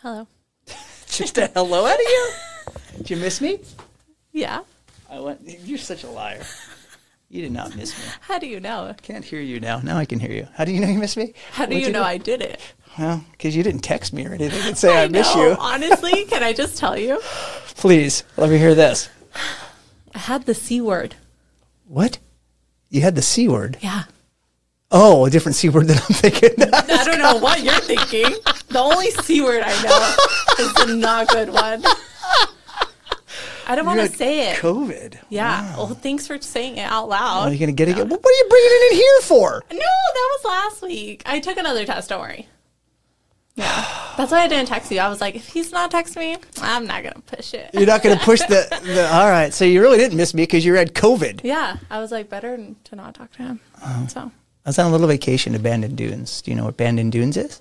Hello. Just a hello out of you? Did you miss me? Yeah. I went. You're such a liar. You did not miss me. How do you know? Can't hear you now. Now I can hear you. How do you know you missed me? How do What'd you know? I did it? Well, because you didn't text me or anything and say I, miss know. you. Honestly, can I just tell you? Please, let me hear this. I had the C word. What? You had the c word. Yeah. Oh, a different c word than I'm thinking. I don't know what you're thinking. The only C word I know is the not good one. I don't want to say it. COVID. Yeah. Well, thanks for saying it out loud. Are you gonna get it? What are you bringing it in here for? No, that was last week. I took another test. Don't worry. Yeah. That's why I didn't text you. I was like, if he's not texting me, I'm not going to push it. You're not gonna push the. the all right. So you really didn't miss me because you had COVID. Yeah. I was like, better to not talk to him. Uh-huh. So, I was on a little vacation to Bandon Dunes. Do you know what Bandon Dunes is?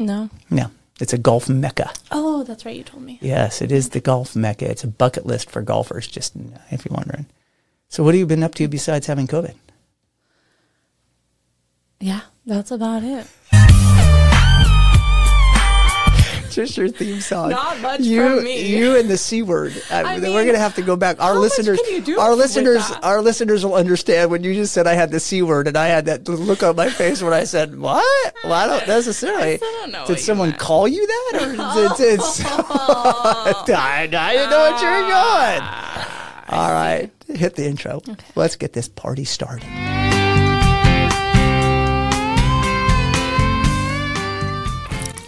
No. No. It's a golf mecca. Oh, that's right. You told me. Yes, it is the golf mecca. It's a bucket list for golfers, just uh, if you're wondering. So, what have you been up to besides having COVID? Yeah. That's about it. Just your theme song. Not much you, from me. You and the c word. I, I we're going to have to go back. Our listeners, can you do our listeners, our listeners will understand when you just said I had the c word, and I had that look on my face when I said what? Well, I don't necessarily. I don't know Did you someone meant. call you that, or it's? it's I, I didn't know what you were going. Ah, All right, hit the intro. Let's get this party started.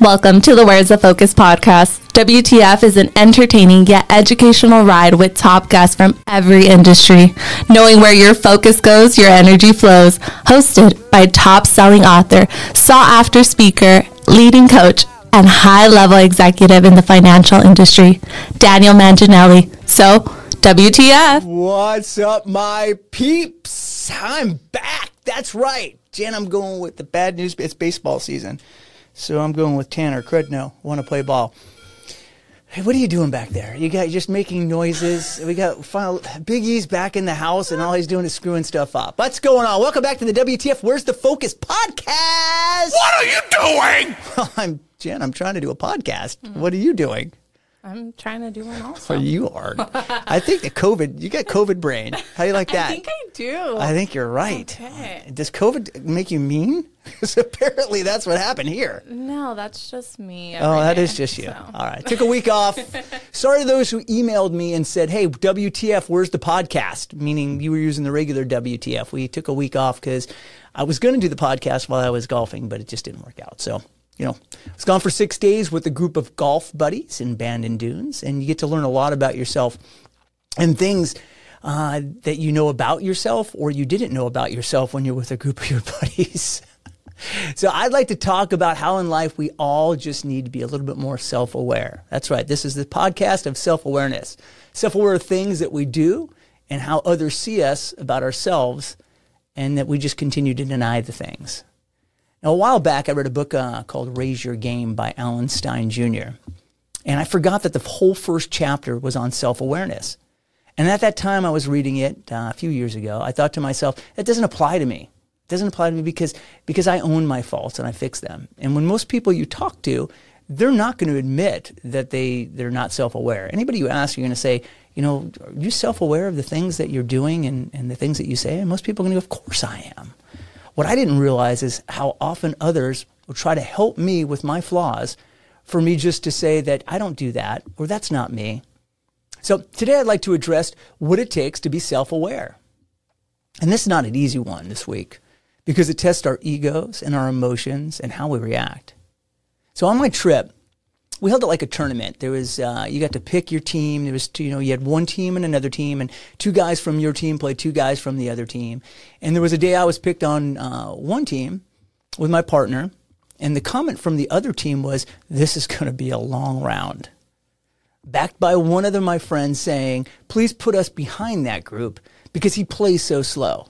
Welcome to the Where's the Focus podcast. WTF is an entertaining yet educational ride with top guests from every industry. Knowing where your focus goes, your energy flows. Hosted by top selling author, sought after speaker, leading coach, and high level executive in the financial industry, Daniel Manginelli. So, WTF. What's up, my peeps? I'm back. That's right. Jen, I'm going with the bad news. It's baseball season. So I'm going with Tanner Crudno. Want to play ball. Hey, what are you doing back there? You got just making noises. We got final, Big E's back in the house, and all he's doing is screwing stuff up. What's going on? Welcome back to the WTF Where's the Focus podcast. What are you doing? Well, I'm Jen. I'm trying to do a podcast. What are you doing? I'm trying to do one also. You are. I think the COVID. You got COVID brain. How do you like that? I think I do. I think you're right. Okay. Does COVID make you mean? Because apparently that's what happened here. no, that's just me. Oh, that day, is just you. so. All right. Took a week off. Sorry to those who emailed me and said, hey, WTF, where's the podcast? Meaning you were using the regular WTF. We took a week off because I was going to do the podcast while I was golfing, but it just didn't work out. So, you know, I was gone for six days with a group of golf buddies in Bandon Dunes, and you get to learn a lot about yourself and things uh, that you know about yourself or you didn't know about yourself when you're with a group of your buddies. so I'd like to talk about how in life we all just need to be a little bit more self-aware. That's right. This is the podcast of self-awareness. Self-aware of things that we do and how others see us about ourselves and that we just continue to deny the things. Now, a while back, I read a book uh, called Raise Your Game by Alan Stein Jr. And I forgot that the whole first chapter was on self awareness. And at that time, I was reading it uh, a few years ago. I thought to myself, that doesn't apply to me. It doesn't apply to me because, because I own my faults and I fix them. And when most people you talk to, they're not going to admit that they, they're not self aware. Anybody you ask, you're going to say, you know, are you self aware of the things that you're doing and, and the things that you say? And most people are going to go, of course I am. What I didn't realize is how often others will try to help me with my flaws for me just to say that I don't do that or that's not me. So today I'd like to address what it takes to be self aware. And this is not an easy one this week because it tests our egos and our emotions and how we react. So on my trip, we held it like a tournament. There was uh, you got to pick your team. There was two, you know you had one team and another team, and two guys from your team played two guys from the other team. And there was a day I was picked on uh, one team with my partner, and the comment from the other team was, "This is going to be a long round." Backed by one of my friends saying, "Please put us behind that group because he plays so slow."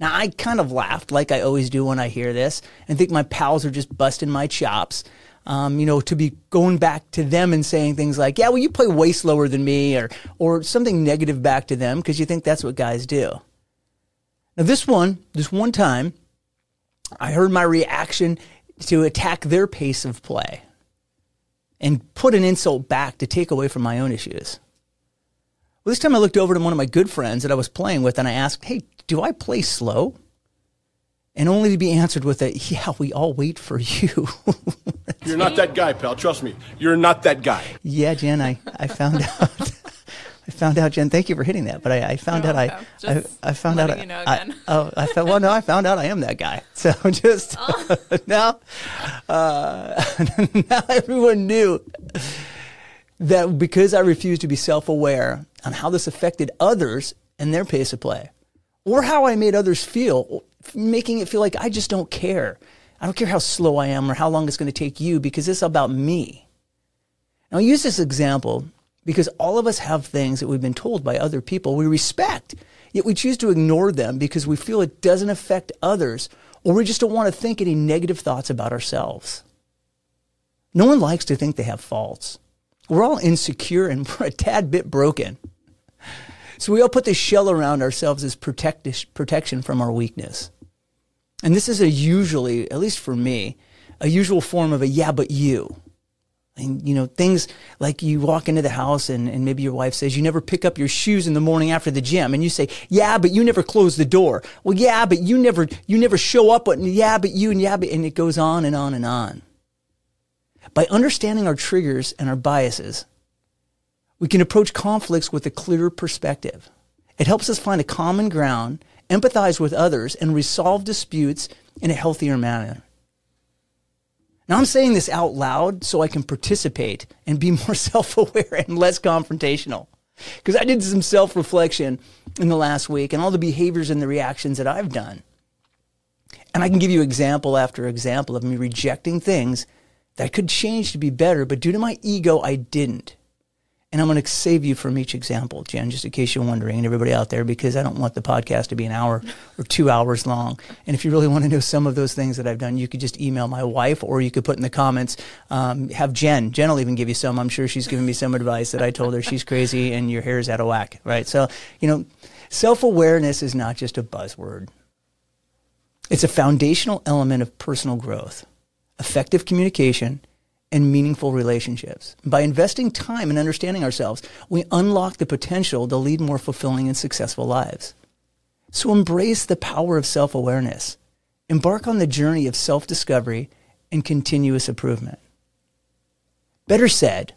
Now I kind of laughed like I always do when I hear this, and think my pals are just busting my chops um, you know, to be going back to them and saying things like, "Yeah, well, you play way slower than me," or or something negative back to them because you think that's what guys do. Now, this one, this one time, I heard my reaction to attack their pace of play, and put an insult back to take away from my own issues. Well, this time I looked over to one of my good friends that I was playing with and I asked, Hey, do I play slow? And only to be answered with a, Yeah, we all wait for you. You're not that guy, pal. Trust me. You're not that guy. yeah, Jen, I, I found out. I found out, Jen. Thank you for hitting that. But I, I found You're out I. I, I found out. you know I, again. oh, I found. Well, no, I found out I am that guy. So just Oh. now, uh, now everyone knew that because I refused to be self-aware on how this affected others and their pace of play, or how I made others feel, making it feel like I just don't care. I don't care how slow I am or how long it's going to take you because it's about me. Now, I use this example because all of us have things that we've been told by other people we respect, yet we choose to ignore them because we feel it doesn't affect others or we just don't want to think any negative thoughts about ourselves. No one likes to think they have faults. We're all insecure and we're a tad bit broken. So we all put this shell around ourselves as protect- protection from our weakness. And this is a usually, at least for me, a usual form of a yeah, but you. And, you know, things like you walk into the house and, and maybe your wife says you never pick up your shoes in the morning after the gym. And you say, yeah, but you never close the door. Well, yeah, but you never, you never show up. But yeah, but you and yeah, but, and it goes on and on and on. By understanding our triggers and our biases, we can approach conflicts with a clearer perspective. It helps us find a common ground, empathize with others, and resolve disputes in a healthier manner. Now, I'm saying this out loud so I can participate and be more self aware and less confrontational. Because I did some self reflection in the last week and all the behaviors and the reactions that I've done. And I can give you example after example of me rejecting things that could change to be better, but due to my ego, I didn't. And I'm going to save you from each example, Jen, just in case you're wondering, and everybody out there, because I don't want the podcast to be an hour or two hours long. And if you really want to know some of those things that I've done, you could just email my wife, or you could put in the comments, um, have Jen. Jen will even give you some. I'm sure she's given me some advice that I told her she's crazy and your hair is out of whack, right? So, you know, self awareness is not just a buzzword, it's a foundational element of personal growth, effective communication, and meaningful relationships. By investing time in understanding ourselves, we unlock the potential to lead more fulfilling and successful lives. So embrace the power of self awareness. Embark on the journey of self discovery and continuous improvement. Better said,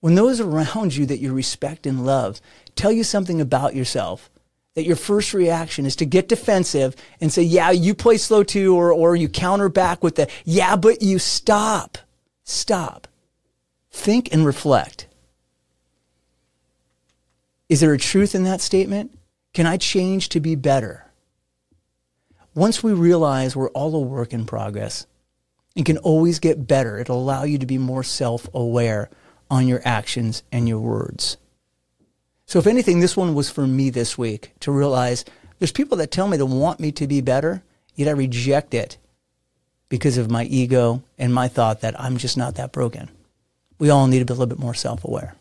when those around you that you respect and love tell you something about yourself, that your first reaction is to get defensive and say, yeah, you play slow too, or, or you counter back with the, yeah, but you stop. Stop. Think and reflect. Is there a truth in that statement? Can I change to be better? Once we realize we're all a work in progress and can always get better, it'll allow you to be more self aware on your actions and your words. So, if anything, this one was for me this week to realize there's people that tell me they want me to be better, yet I reject it because of my ego and my thought that I'm just not that broken. We all need to be a little bit more self aware.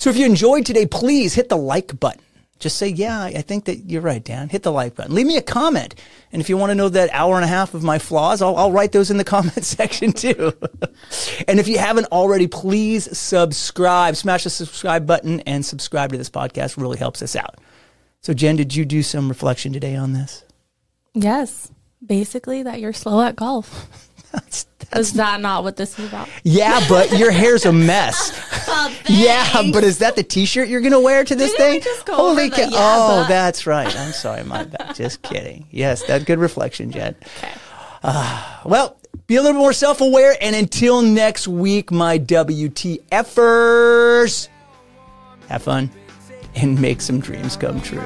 So if you enjoyed today, please hit the like button. Just say, yeah, I think that you're right, Dan. Hit the like button. Leave me a comment. And if you want to know that hour and a half of my flaws, I'll, I'll write those in the comment section too. and if you haven't already, please subscribe. Smash the subscribe button and subscribe to this podcast. Really helps us out. So, Jen, did you do some reflection today on this? Yes. Basically, that you're slow at golf. That's, Is that not what this is about? Yeah, but your hair's a mess. Oh, yeah, but is that the T-shirt you're gonna wear to this Didn't thing? just go over the cow! yeah, oh, but? that's right. I'm sorry, my bad. Just kidding. Yes, that good reflection, Jen. Okay. Ah, well, be a little more self-aware, and until next week, my WTFers, have fun and make some dreams come true.